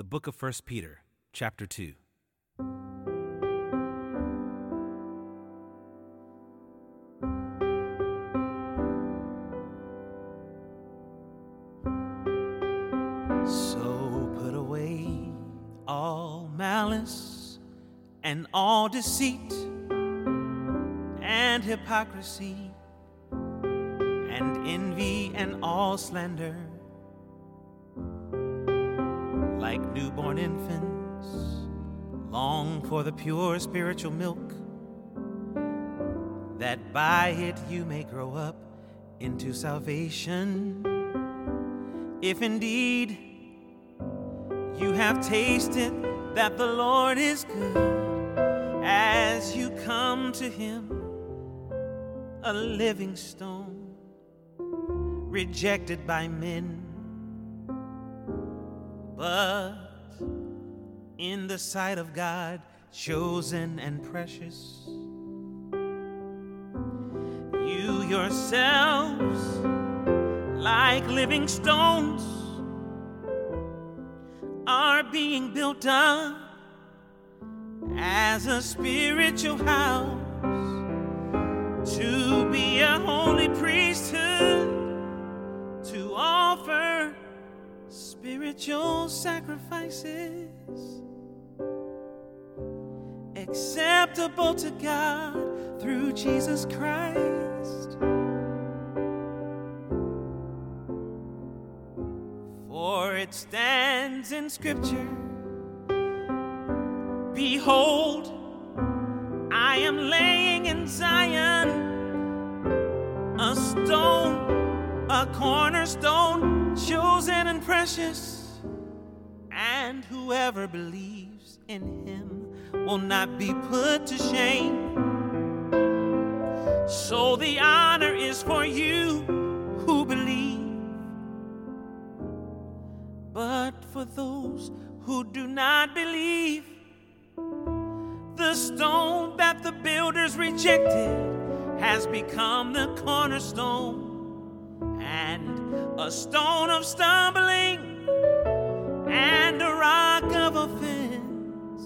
The book of 1 Peter, chapter 2. So put away all malice and all deceit and hypocrisy and envy and all slander. Like newborn infants, long for the pure spiritual milk, that by it you may grow up into salvation. If indeed you have tasted that the Lord is good, as you come to Him, a living stone, rejected by men, but in the sight of God, chosen and precious. You yourselves, like living stones, are being built up as a spiritual house to be a holy spiritual sacrifices acceptable to God through Jesus Christ. For it stands in Scripture Behold, I am laying in Zion a stone, a cornerstone, chosen and precious, and whoever believes in him will not be put to shame. So the honor is for you who believe. But for those who do not believe, the stone that the builders rejected has become the cornerstone and a stone of stumbling and a rock of offense.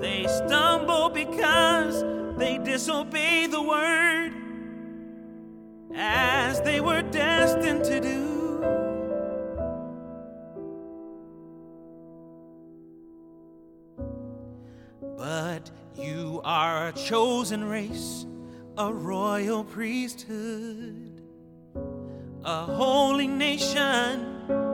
They stumble because they disobey the word as they were destined to do. But you are a chosen race, a royal priesthood, a holy nation,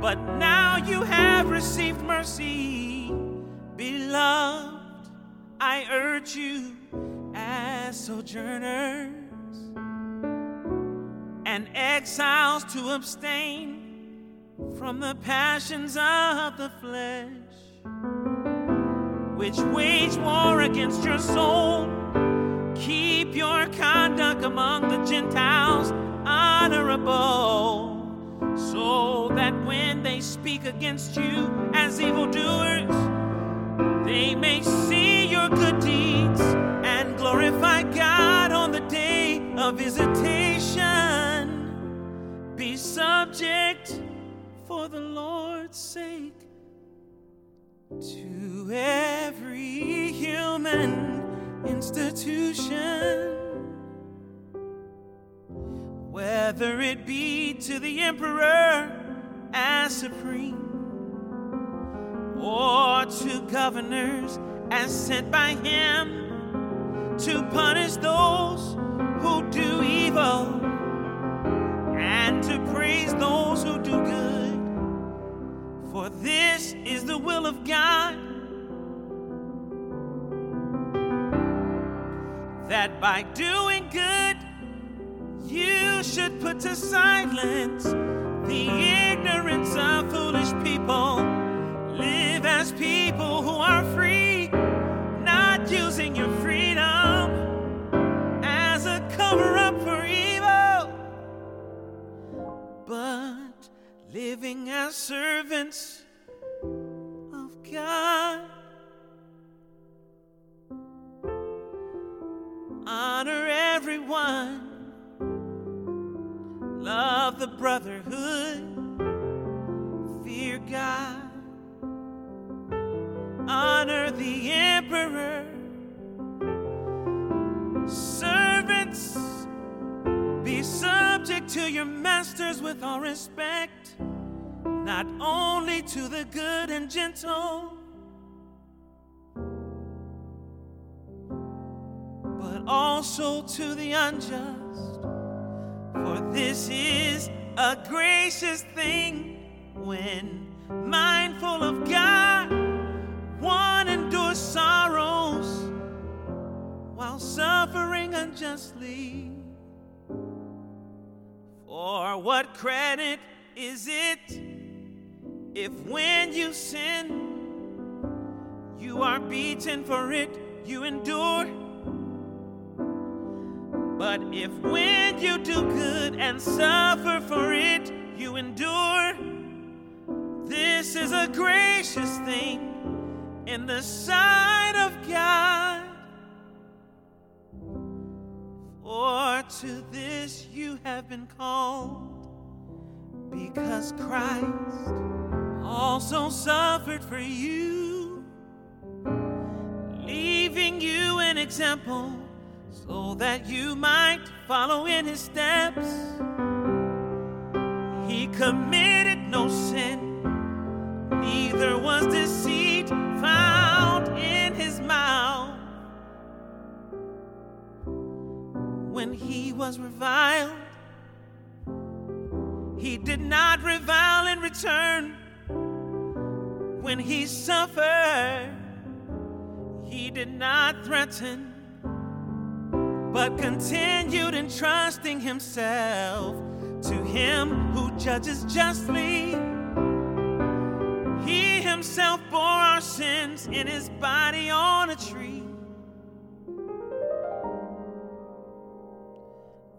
but now you have received mercy. Beloved, I urge you as sojourners and exiles to abstain from the passions of the flesh which wage war against your soul. Keep your conduct among the Gentiles honorable, so that when they speak against you as evildoers, they may see your good deeds and glorify God on the day of visitation. Be subject for the Lord's sake to every human institution, whether it be to the emperor as supreme, or to governors as sent by him to punish those who do evil and to praise those who do good. For this is the will of God that by doing good should put to silence the ignorance of foolish people. Live as people who are free, not using your freedom as a cover up for evil, but living as servants of God. Love the brotherhood. Fear God. Honor the emperor. Servants, be subject to your masters with all respect, not only to the good and gentle, but also to the unjust. For this is a gracious thing when, mindful of God, one endures sorrows while suffering unjustly. For what credit is it if when you sin, you are beaten for it, you endure? But if when you do good and suffer for it, you endure, this is a gracious thing in the sight of God. For to this you have been called, because Christ also suffered for you, leaving you an example so that you might follow in his steps. He committed no sin, neither was deceit found in his mouth. When he was reviled, he did not revile in return. When he suffered, he did not threaten but continued entrusting himself to him who judges justly. He himself bore our sins in his body on a tree,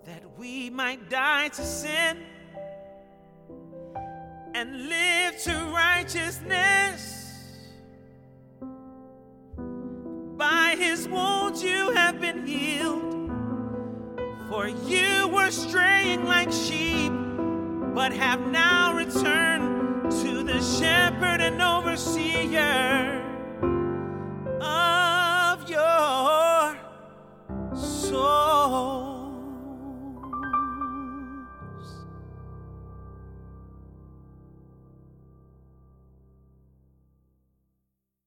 that we might die to sin and live to righteousness. By his wounds you. For you were straying like sheep, but have now returned to the shepherd and overseer